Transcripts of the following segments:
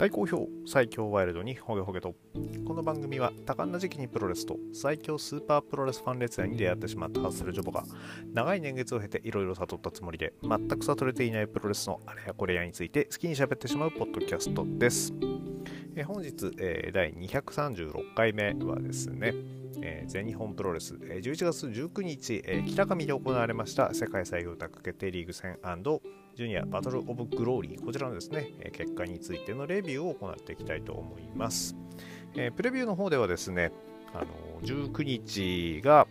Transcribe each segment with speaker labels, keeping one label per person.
Speaker 1: 大好評最強ワイルドにホゲホゲと。この番組は多感な時期にプロレスと最強スーパープロレスファン列愛に出会ってしまったハッスルジョボが長い年月を経ていろいろ悟ったつもりで全く悟れていないプロレスのあれやこれやについて好きに喋ってしまうポッドキャストです。え本日、えー、第236回目はですね、え、全日本プロレス、えー、11月19日、え北上で行われました世界最強タッグ決定リーグ戦ジュニアバトル・オブ・グローリー、こちらのですね、結果についてのレビューを行っていきたいと思います。え、プレビューの方ではですね、あの19日が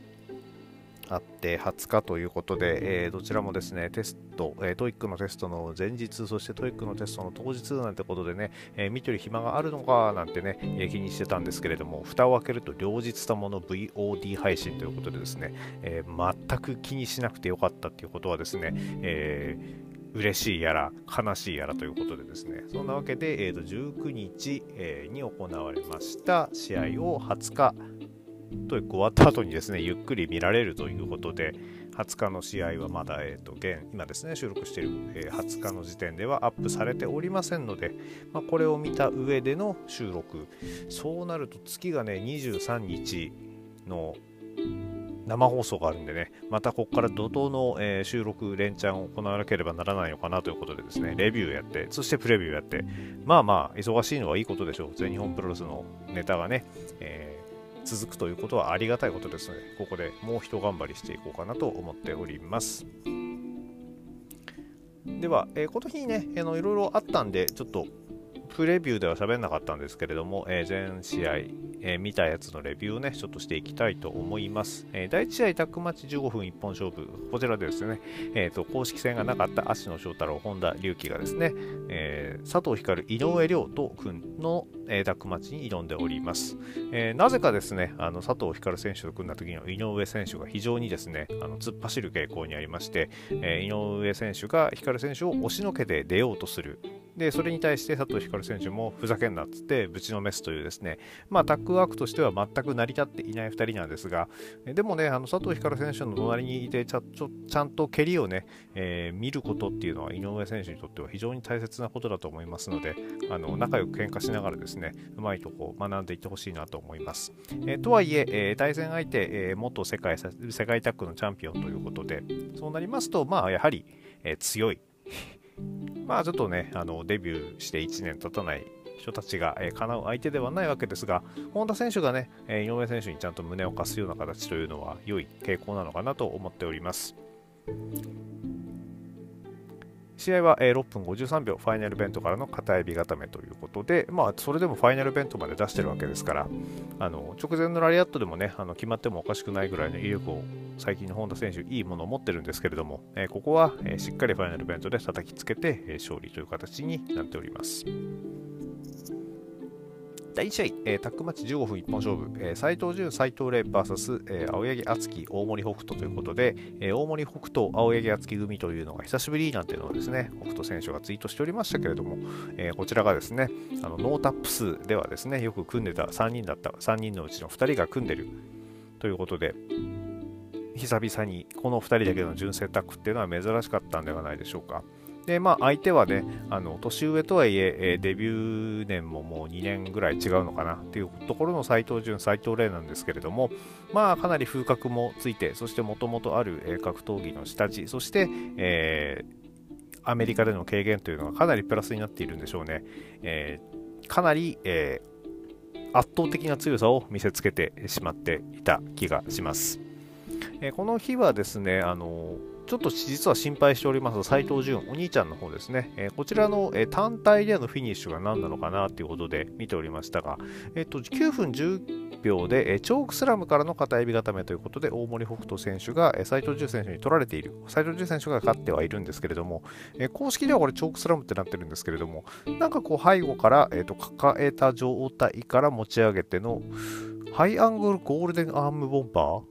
Speaker 1: あって20日ということで、えー、どちらもですねテスト、えー、 TOEIC のテストの前日そして TOEIC のテストの当日なんてことでね、えー、見てる暇があるのかなんてね、え、気にしてたんですけれども蓋を開けると両日ともの VOD 配信ということでですね、え、全く気にしなくてよかったっていうことはですね、えー嬉しいやら悲しいやらということでですね。そんなわけで、えー、と19日、えー、に行われました試合を20日と終わった後にですねゆっくり見られるということで20日の試合はまだ、えーと、現今ですね収録している、えー、20日の時点ではアップされておりませんので、まあ、これを見た上での収録。そうなると月がね23日の生放送があるんでね、またここから怒涛の、えー、収録、連チャンを行わなければならないのかなということでですね、レビューやって、そしてプレビューやって、まあまあ、忙しいのはいいことでしょう。全日本プロレスのネタがね、えー、続くということはありがたいことですので、ここでもう一頑張りしていこうかなと思っております。では、えー、この日ね、いろいろあったんで、ちょっとプレビューでは喋んなかったんですけれども、えー、全試合、えー、見たやつのレビューをね、ちょっとしていきたいと思います。えー、第1試合タックマッチ15分一本勝負、こちらでですね、えーと、公式戦がなかった芦野翔太郎、本田隆起がですね、えー、佐藤光、井上亮と組の、えー、タックマッチに挑んでおります。えー、なぜかですね、あの佐藤光選手と組んだ時の井上選手が非常にですね、あの突っ走る傾向にありまして、えー、井上選手が光選手を押しのけて出ようとする。で、それに対して佐藤光選手もふざけんなっつってぶちのめすというですね、まあ、タッグワークとしては全く成り立っていない2人なんですが、でもね、あの佐藤光選手の隣にいてちゃちゃんと蹴りをね、えー、見ることっていうのは井上選手にとっては非常に大切なことだと思いますので、あの仲良く喧嘩しながらですね、うまいとこ学んでいってほしいなと思います。えー、とはいええー、対戦相手、え元世界世界タッグのチャンピオンということで、そうなりますと、まあ、やはり、え強い。まあちょっとね、あのデビューして1年経たない人たちが、えー、叶う相手ではないわけですが、本田選手がね、え、井上選手にちゃんと胸を貸すような形というのは良い傾向なのかなと思っております。試合は、6分53秒、ファイナルベントからの片指固めということで、まあ、それでもファイナルベントまで出してるわけですから、あの直前のラリアットでもね、あの決まってもおかしくないぐらいの威力を最近の本田選手、いいものを持ってるんですけれども、えー、ここは、えー、しっかりファイナルベントで叩きつけて、え勝利という形になっております。第1試合、えー、タックマッチ15分一本勝負、えー、藤潤、斉藤麗 VS、えー、青柳敦樹、大森北斗ということで、えー、大森北斗、青柳敦樹組というのが久しぶりなんていうのをですね、北斗選手がツイートしておりましたけれども、えー、こちらがですね、あのノータップ数ではですね、よく組んでた3人だった3人のうちの2人が組んでるということで、久々にこの2人だけの純正タックっていうのは珍しかったんではないでしょうか。で、まあ、相手はね、あの年上とはいえデビュー年ももう2年ぐらい違うのかなっていうところの斎藤潤、斎藤麗なんですけれども、まあ、かなり風格もついて、そしてもともとある、え格闘技の下地、そして、えー、アメリカでの軽減というのがかなりプラスになっているんでしょうね。えー、かなり、えー、圧倒的な強さを見せつけてしまっていた気がします。えこの日はですね、あのちょっと実は心配しております斉藤潤、お兄ちゃんの方ですね、えー、こちらの、えー、単体でのフィニッシュが何なのかなということで見ておりましたが、えーと、9分10秒で、えー、チョークスラムからの片指固めということで大森北斗選手が、えー、斉藤潤選手に取られている、斉藤潤選手が勝ってはいるんですけれども、えー、公式ではこれチョークスラムってなってるんですけれども、なんかこう背後から、えーと、抱えた状態から持ち上げてのハイアングルゴールデンアームボンバ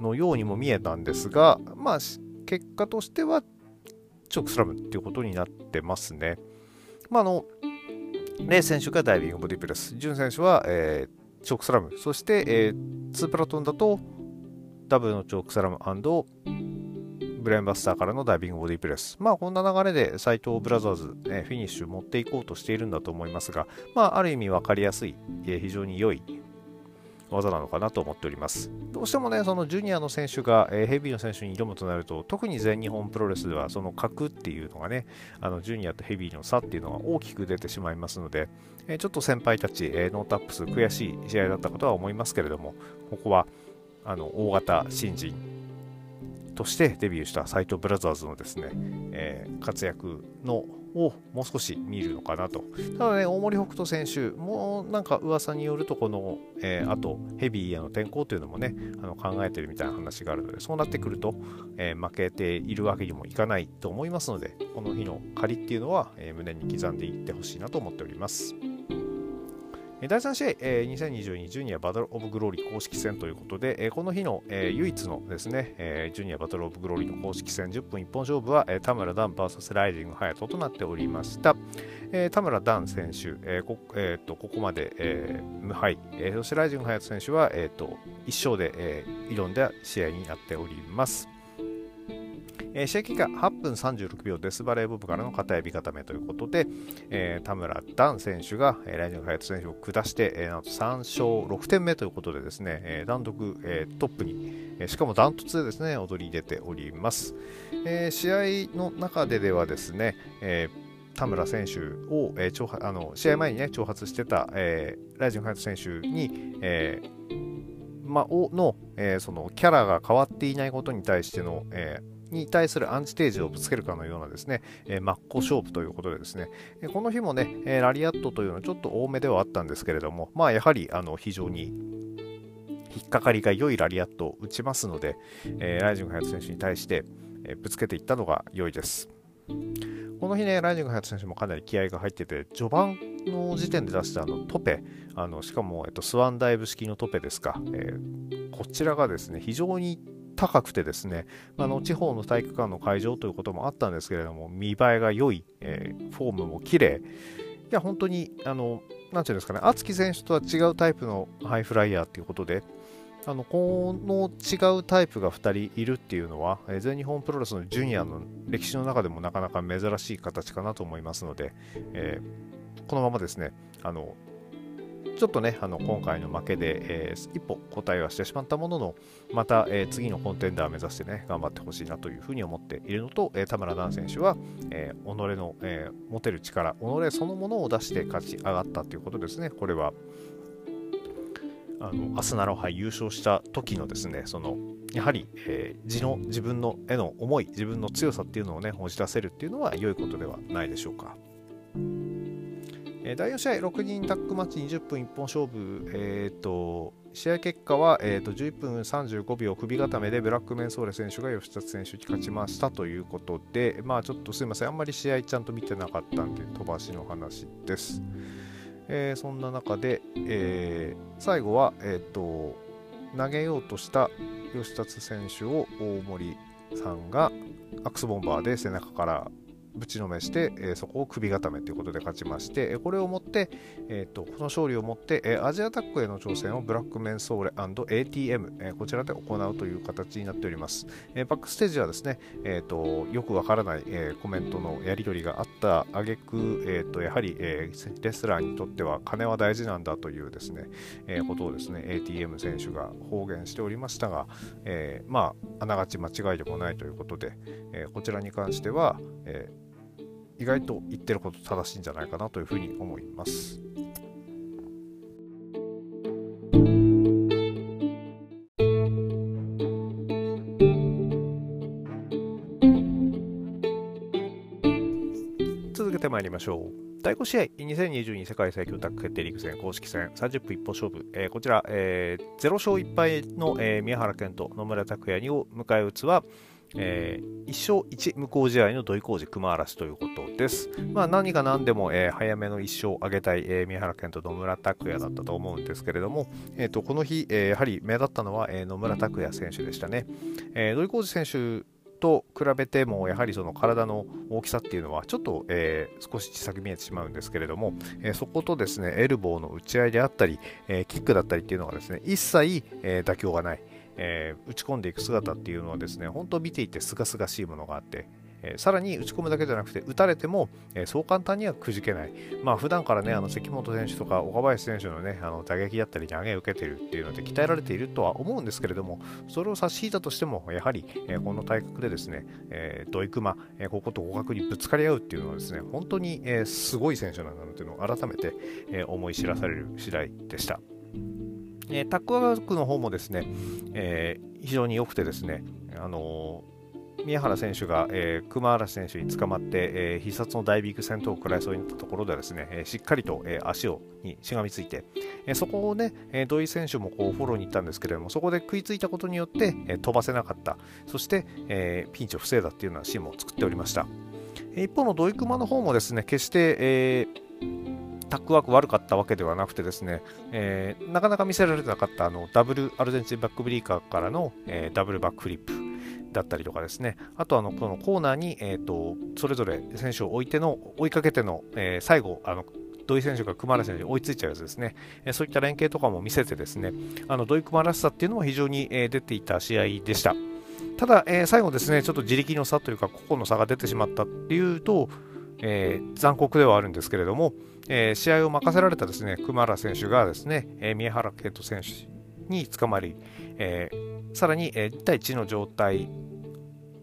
Speaker 1: ーのようにも見えたんですが、まあ、結果としては、チョークスラムっていうことになってますね。まあ、あの、レイ選手がダイビングボディプレス、ジュン選手は、えー、チョークスラム、そして、えー、2プラトンだと、ダブルのチョークスラムブレーンバスターからのダイビングボディプレス。まあ、こんな流れで斎藤ブラザーズ、えフィニッシュ持っていこうとしているんだと思いますが、まあ、ある意味分かりやすい、え非常に良い技なのかなと思っております。どうしてもね、そのジュニアの選手が、えー、ヘビーの選手に挑むとなると、特に全日本プロレスでは、その格っていうのがね、あのジュニアとヘビーの差っていうのが大きく出てしまいますので、えー、ちょっと先輩たち、えー、ノータップス悔しい試合だったことは思いますけれども、ここはあの大型新人としてデビューした斎藤ブラザーズのですね、え、活躍のをもう少し見るのかなと。ただね、大森北斗選手、もうなんか噂によると、この、えー、あとヘビーへの転向というのもね、あの考えてるみたいな話があるので、そうなってくると、えー、負けているわけにもいかないと思いますので、この日の借りっていうのは、えー、胸に刻んでいってほしいなと思っております。第3試合、えー、2022ジュニアバトルオブグローリー公式戦ということで、えー、この日の、えー、唯一のですね、えー、ジュニアバトルオブグローリーの公式戦10分一本勝負は、えー、田村ダン VS ライジングハヤトとなっておりました。えー、田村ダン選手、えーこえーと、ここまで、えー、無敗、えー、そしてライジングハヤト選手は、えーと、1勝で、えー、挑んだ試合になっております。えー、試合結果8分36秒デスバレーボブからの片指固めということで、えー、田村ダン選手が、えー、ライジングハヤト選手を下して、えー、なんと3勝6点目ということでですね、えー、単独、えー、トップに、えー、しかもダントツでですね、踊り出ております。えー、試合の中でではですね、えー田村選手を、えー、あの試合前に、ね、挑発してた、えー、ライジングハヤト選手に、えーま、の,、えー、そのキャラが変わっていないことに対しての、えーに対するアンチテージをぶつけるかのようなですね、えー、真っ向勝負ということでですね、えこの日もね、えラリアットというのはちょっと多めではあったんですけれども、まあやはりあの非常に引っかかりが良いラリアットを打ちますので、えー、ライジングハヤト選手に対して、えぶつけていったのが良いです。この日ね、ライジングハヤト選手もかなり気合が入ってて、序盤の時点で出したあのトペ、あのしかも、えっと、スワンダイブ式のトペですか、えー、こちらがですね、非常に高くてですね、あの地方の体育館の会場ということもあったんですけれども、見栄えが良い、えー、フォームも綺麗。いや、本当に、あの、なんていうんですかね、敦貴選手とは違うタイプのハイフライヤーということで、あのこの違うタイプが2人いるっていうのは、全日本プロレスのジュニアの歴史の中でもなかなか珍しい形かなと思いますので、えー、このままですね、あのちょっとね、あの今回の負けで、えー、一歩答えはしてしまったものの、また、えー、次のコンテンダーを目指してね、頑張ってほしいなというふうに思っているのと、えー、田村段選手は、え己の、え持てる力、己そのものを出して勝ち上がったということですね。これは、あのアスナロ杯優勝した時のですね、そのやはり、えー、自の自分のへの思い、自分の強さっていうのをね、押し出せるっていうのは良いことではないでしょうか。えー、第4試合、6人タッグマッチ20分一本勝負、えーと、試合結果は、えーと、11分35秒首固めでブラックメンソーレ選手が吉達選手に勝ちましたということで、まあちょっとすいません、あんまり試合ちゃんと見てなかったんで飛ばしの話です。えー、そんな中で、えー、最後は、えーと、投げようとした吉達選手を大森さんがアクスボンバーで背中からぶちのめして、え、そこを首固めということで勝ちまして、これをもって、えーと、この勝利をもって、え、アジアタックへの挑戦をブラックメンソーレ &ATM、え、こちらで行うという形になっております。え、バックステージはですね、えーと、よくわからない、え、コメントのやり取りがあった挙句、えーと、やはり、え、レスラーにとっては金は大事なんだというですね、え、ことをですね ATM 選手が公言しておりましたが、えー、まああながち間違いでもないということで、えー、こちらに関しては、えー意外と言ってること正しいんじゃないかなというふうに思います。続けてまいりましょう。第5試合、2022世界最強タッグ決定リーグ戦公式戦30分一本勝負、えー、こちら、えー、0勝1敗の、えー、宮原健と野村拓也にを迎え撃つは、えー、1勝1無効試合の土井浩二熊嵐ということです。まあ、何が何でも、えー、早めの1勝を挙げたい、えー、宮原健と野村拓也だったと思うんですけれども、えーと、この日、えー、やはり目立ったのは、えー、野村拓也選手でしたね。えー、土井浩二選手と比べてもやはりその体の大きさっていうのはちょっと、えー、少し小さく見えてしまうんですけれども、えー、そことですねエルボーの打ち合いであったり、えー、キックだったりっていうのがですね一切、え妥協がない、えー、打ち込んでいく姿っていうのはですね本当見ていてすがすがしいものがあってえー、さらに打ち込むだけじゃなくて打たれても、えー、そう簡単にはくじけない、まあ普段からねあの関本選手とか岡林選手のねあの打撃だったり投げを受けているっていうので鍛えられているとは思うんですけれどもそれを差し引いたとしてもやはり、えー、この体格でですね、えー、ドイクマ、えー、ここと互角にぶつかり合うっていうのはですね本当に、えー、すごい選手なんだなというのを改めて、えー、思い知らされる次第でした。えー、タックワークの方もですね、えー、非常に良くてですね、あのー宮原選手が、えー、熊嵐選手に捕まって、えー、必殺のダイビング戦闘を食らいそうになったところでですね、え、しっかりと、え、足をにしがみついて、え、そこをね、え、土井選手もこうフォローに行ったんですけれどもそこで食いついたことによって、え、飛ばせなかった。そして、え、ピンチを防いだっていうようなシーンも作っておりました、え、一方の土井熊の方もですね決して、えータックワーク悪かったわけではなくてですね、えー、なかなか見せられてなかったあのダブルアルゼンチンバックブリーカーからの、えー、ダブルバックフリップ、だったりとかですね、あとあのこのコーナーに、えーと、それぞれ選手を置いての、追いかけての、えー、最後、あの土井選手が熊原選手に追いついちゃうやつですね、えー、そういった連携とかも見せてですね、あの土井熊らしさっていうのも非常に、えー、出ていた試合でした。ただ、え、最後ですね、ちょっと自力の差というか、個々の差が出てしまったっていうと、え、残酷ではあるんですけれども、えー、試合を任せられたですね熊原選手がですね、えー、宮原健人選手に捕まり、えー、さらに、えー、1対1の状態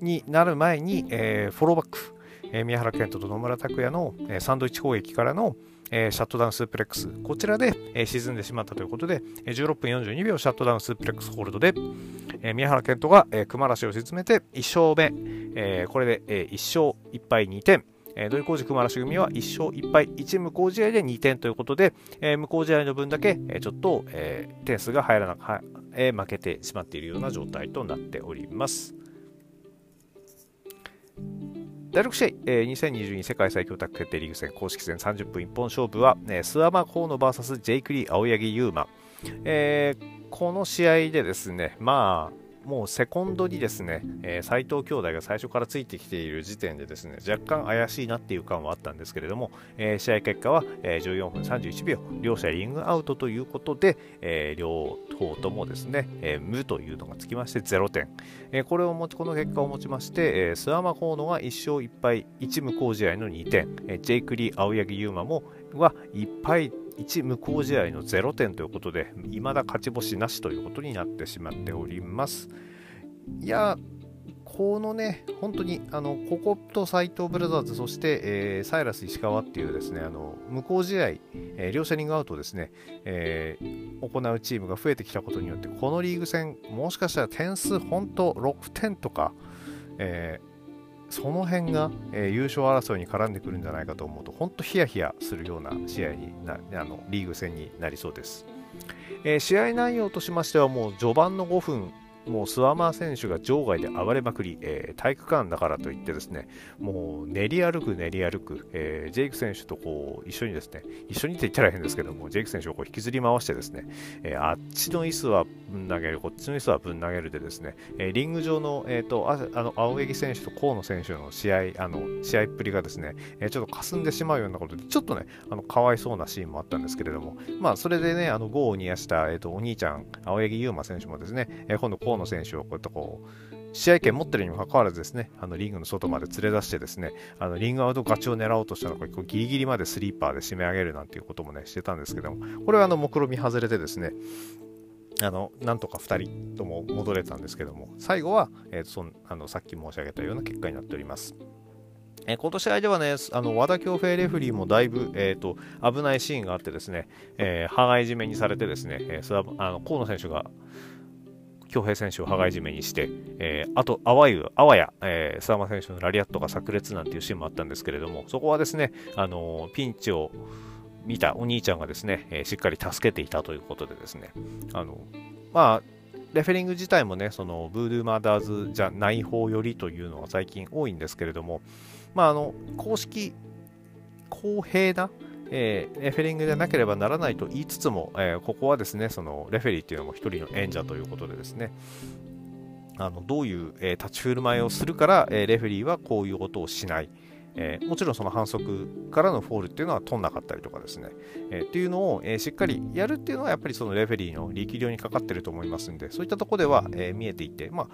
Speaker 1: になる前に、えー、フォローバック、えー、宮原健人と野村拓也の、えー、サンドイッチ攻撃からの、えー、シャットダウンスープレックス、こちらで、えー、沈んでしまったということで、えー、16分42秒シャットダウンスープレックスホールドで、えー、宮原健人が、えー、熊嵐を沈めて1勝目、えー、これで、えー、1勝1敗2点、えー、土井浩二熊嵐組は1勝1敗1無効試合で2点ということで、えー、無効試合の分だけ、えー、ちょっと、えー、点数が入らなく、えー、負けてしまっているような状態となっております。第6試合、えー、2022世界最強タッグ決定リーグ戦公式戦30分一本勝負は、えー、スワマ・コーノ VS ジェイク・リー・青柳優馬、えー、この試合でですね、まあ、もうセコンドにですね、えー、斉藤兄弟が最初からついてきている時点でですね若干怪しいなっていう感はあったんですけれども、えー、試合結果は、えー、14分31秒両者リングアウトということで、えー、両方ともですね、えー、無というのがつきまして0点、えー、これを持ちこの結果をもちまして、えー、スワマコーノが1勝1敗1無効試合の2点、えー、ジェイク・リー・青柳優馬もは1敗1無効試合の0点ということで、未だ勝ち星なしということになってしまっております。いや、このね、本当に、あの、ここと斎藤ブラザーズ、そして、えー、サイラス石川っていうですね、あの、無効試合、えー、両者リングアウトをですね、えー、行うチームが増えてきたことによって、このリーグ戦、もしかしたら点数、本当6点とか、えー、その辺が、えー、優勝争いに絡んでくるんじゃないかと思うと、本当ヒヤヒヤするような試合になあのリーグ戦になりそうです。えー、試合内容としましては、もう序盤の5分、もうスワマー選手が場外で暴れまくり、えー、体育館だからといってですね、もう練り歩く練り歩く、えー、ジェイク選手とこう一緒にですね、一緒にって言ったら変ですけども、ジェイク選手をこう引きずり回してですね、えー、あっちの椅子はぶん投げる、こっちの椅子はぶん投げるでですね、えリング上の、えーと、ああの青柳選手と河野選手の試合、あの試合っぷりがですね、えちょっと霞んでしまうようなことで、ちょっとね、あのかわいそうなシーンもあったんですけれども、まあ、それでね、あの、ゴーを煮やした、えーと、お兄ちゃん、青柳優馬選手もですね、え今度河野選手をこうやってこう、試合権持ってるにもかかわらずですね、あのリングの外まで連れ出してですね、あのリングアウト勝ちを狙おうとしたのがギリギリまでスリーパーで締め上げるなんていうこともね、してたんですけども、これはあの目論見外れてですね、あのなんとか2人とも戻れたんですけども、最後は、えー、そんあのさっき申し上げたような結果になっております。えー、この試合ではね、あの和田恭平レフリーもだいぶ、えーと、危ないシーンがあってですね、えー、羽交い締めにされてですね、えー、あの河野選手が京平選手を羽交い締めにして、えー、あと、あわゆ、あわや、えー、間選手のラリアットが炸裂なんていうシーンもあったんですけれども、そこはですね、あのー、ピンチを見たお兄ちゃんがですね、えー、しっかり助けていたということでですね、あの、まあ、レフェリング自体もね、そのブードゥーマダーズじゃない方よりというのが最近多いんですけれども、まあ、あの、公式、公平な、えー、レフェリングでなければならないと言いつつも、えー、ここはですね、そのレフェリーっていうのも一人の演者ということでですね、あのどういう、え、立ち振る舞いをするから、え、レフェリーはこういうことをしない、えー、もちろんその反則からのフォールっていうのは取んなかったりとかですね、えー、っていうのを、えー、しっかりやるっていうのはやっぱりそのレフェリーの力量にかかってると思いますんでそういったとこでは、え見えていて、ま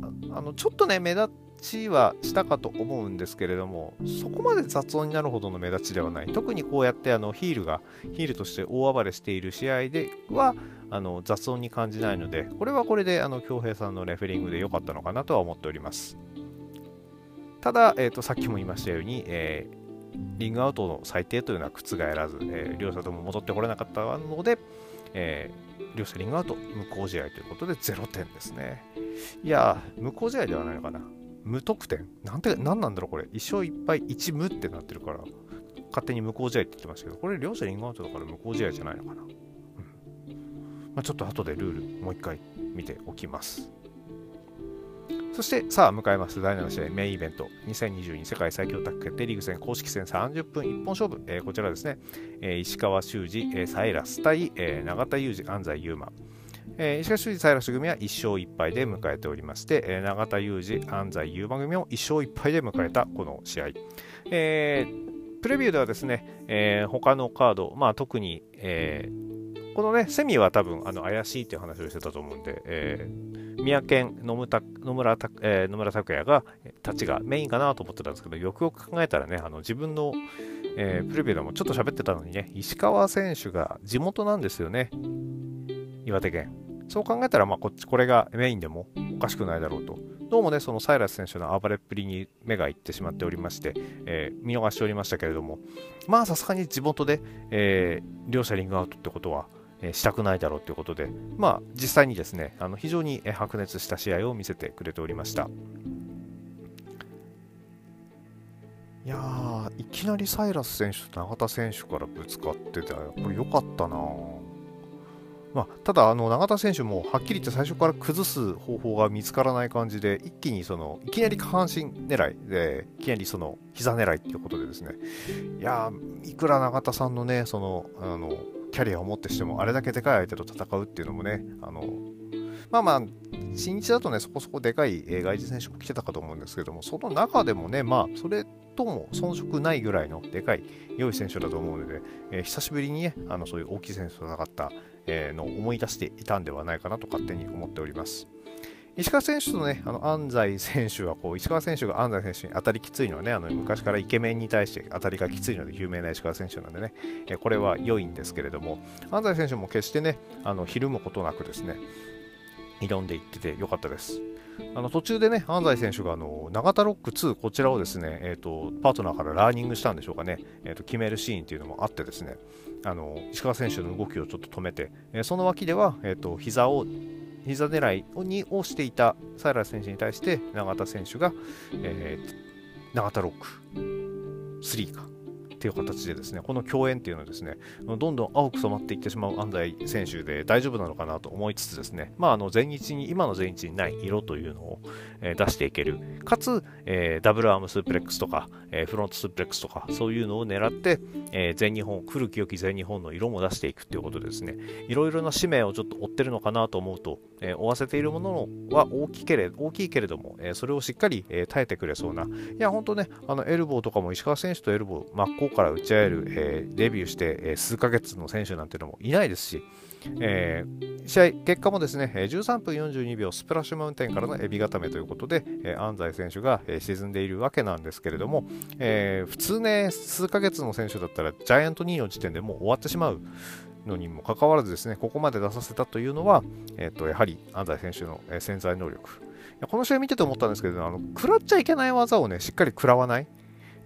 Speaker 1: あ、あのちょっとね目立ちはしたかと思うんですけれどもそこまで雑音になるほどの目立ちではない。特にこうやってあのヒールがヒールとして大暴れしている試合ではあの雑音に感じないのでこれはこれであの京平さんのレフェリングで良かったのかなとは思っております。ただ、えーと、さっきも言いましたように、えー、リングアウトの最低というのは覆らず、えー、両者とも戻ってこれなかったので、えー、両者リングアウト無効試合ということで0点ですね。いや無効試合ではないのかな。無得点？なんて何なんだろうこれ。1勝1敗1無ってなってるから。勝手に無効試合って言ってましたけどこれ両者リングアウトだから無効試合じゃないのかな、うん。まあ、ちょっと後でルールもう一回見ておきます。そしてさあ迎えます。第7試合メインイベント。2022世界最強タッグ決定リーグ戦公式戦30分一本勝負、えー、こちらですね、えー、石川修司、えー、サイラス対、えー、永田裕二安西優真えー、石川修司サイラス組は1勝1敗で迎えておりまして、えー、永田裕二安西優真組も1勝1敗で迎えたこの試合、えー、プレビューではですね、えー、他のカード、まあ、特に、えー、このねセミは多分あの怪しいっていう話をしてたと思うんで、えー宮県野村野村,、えー、野村拓也がたちがメインかなと思ってたんですけどよくよく考えたらねあの自分の、えー、プレビューでもちょっと喋ってたのにね石川選手が地元なんですよね。岩手県。そう考えたらまあこっちこれがメインでもおかしくないだろうと。どうもねそのサイラス選手の暴れっぷりに目がいってしまっておりまして、えー、見逃しておりましたけれども。まあさすがに地元で、えー、両者リングアウトってことはえしたくないだろうということで、まあ、実際にですね、あの非常に白熱した試合を見せてくれておりました。いやー、いきなりサイラス選手と永田選手からぶつかってて、これ良かったなまあ、ただ、あの永田選手もはっきり言って最初から崩す方法が見つからない感じで、一気にそのいきなり下半身狙いで、いきなりその膝狙いっていうことでですね、いやいくら永田さんのね、そのあのキャリアをもってしてもあれだけでかい相手と戦うっていうのもねあのまあまあ新日だとねそこそこでかい外人選手も来てたかと思うんですけどもその中でもねまあそれとも遜色ないぐらいのでかい良い選手だと思うので、えー、久しぶりにねあのそういう大きい選手と戦った、え、の思い出していたんではないかなと勝手に思っております。石川選手とね、あの安西選手はこう、石川選手が安西選手に当たりきついのはね、あの昔からイケメンに対して当たりがきついので有名な石川選手なんでね、えこれは良いんですけれども、安西選手も決してね、あのひるむことなくですね、挑んでいっててよかったです。あの途中でね、安西選手があの永田ロック2、こちらをですね、えーと、パートナーからラーニングしたんでしょうかね、えーと、決めるシーンっていうのもあってですね、あの石川選手の動きをちょっと止めて、えー、その脇では、えーと膝を膝狙いにをしていたサイラス選手に対して永田選手が、えー、永田ロック3か。っていう形でですねこの共演っていうのはですねどんどん青く染まっていってしまう安西選手で大丈夫なのかなと思いつつですねまああの前日に今の前日にない色というのを、え、出していける。かつ、え、ダブルアームスープレックスとか、え、フロントスープレックスとかそういうのを狙って、え全日本古き良き全日本の色も出していくっていうことでですねいろいろな使命をちょっと追ってるのかなと思うと、え追わせているものは大きけれ大きいけれども、えそれをしっかり、え耐えてくれそうな。いや本当ねあのエルボーとかも石川選手とエルボー真っ向から打ち合える、えー、デビューして、えー、数ヶ月の選手なんていうのもいないですし、えー、試合結果もですね13分42秒スプラッシュマウンテンからのエビ固めということで、え、安西選手が、え、沈んでいるわけなんですけれども、え、普通ね数ヶ月の選手だったらジャイアント2位の時点でもう終わってしまうのにもかかわらずですねここまで出させたというのは、えーと、やはり安西選手の、え、潜在能力。この試合見てて思ったんですけどあの食らっちゃいけない技をねしっかり食らわない。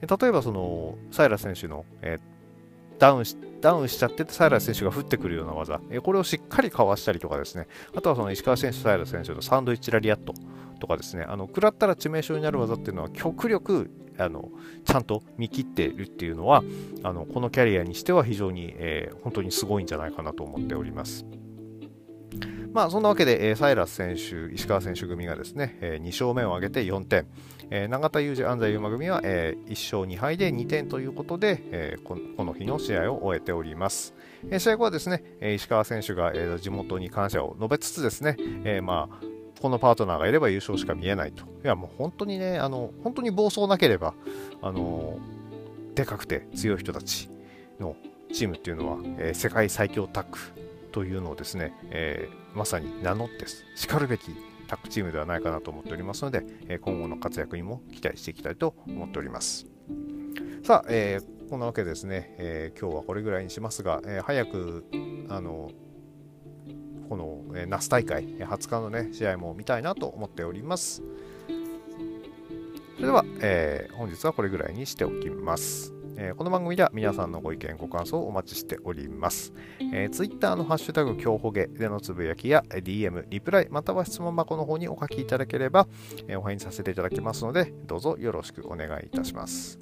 Speaker 1: 例えばそのサイラ選手の、えー、ダウンしダウンしちゃっててサイラ選手が降ってくるような技、えー、これをしっかりかわしたりとかですね。あとはその石川選手、サイラ選手のサンドイッチラリアットとかですね。あの食らったら致命傷になる技っていうのは極力あのちゃんと見切っているっていうのはあのこのキャリアにしては非常に、えー、本当にすごいんじゃないかなと思っております。まあ、そんなわけで、えー、サイラス選手、石川選手組がですね、えー、2勝目を挙げて4点、えー、永田裕二、安西優真組は、えー、1勝2敗で2点ということで、えー、この日の試合を終えております。えー、試合後はですね、えー、石川選手が、えー、地元に感謝を述べつつですね、えー、まあこのパートナーがいれば優勝しか見えないと。いや、もう本当にね、あの、本当に暴走なければ、あの、でかくて強い人たちのチームっていうのは、えー、世界最強タッグというのをですね、えー、まさに名乗ってしかるべきタッグチームではないかなと思っておりますので、え今後の活躍にも期待していきたいと思っております。さあ、えー、こんなわけでですね、えー、今日はこれぐらいにしますが、えー、早く、あの、この、え、那須大会、20日のね、試合も見たいなと思っております。それでは、えー、本日はこれぐらいにしておきます。えー、この番組では皆さんのご意見、ご感想をお待ちしております。えー、Twitter のハッシュタグ、強ほげでのつぶやきや DM、リプライ、または質問箱の方にお書きいただければ、えー、お返事させていただきますので、どうぞよろしくお願いいたします。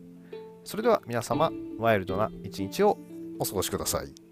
Speaker 1: それでは皆様、ワイルドな一日をお過ごしください。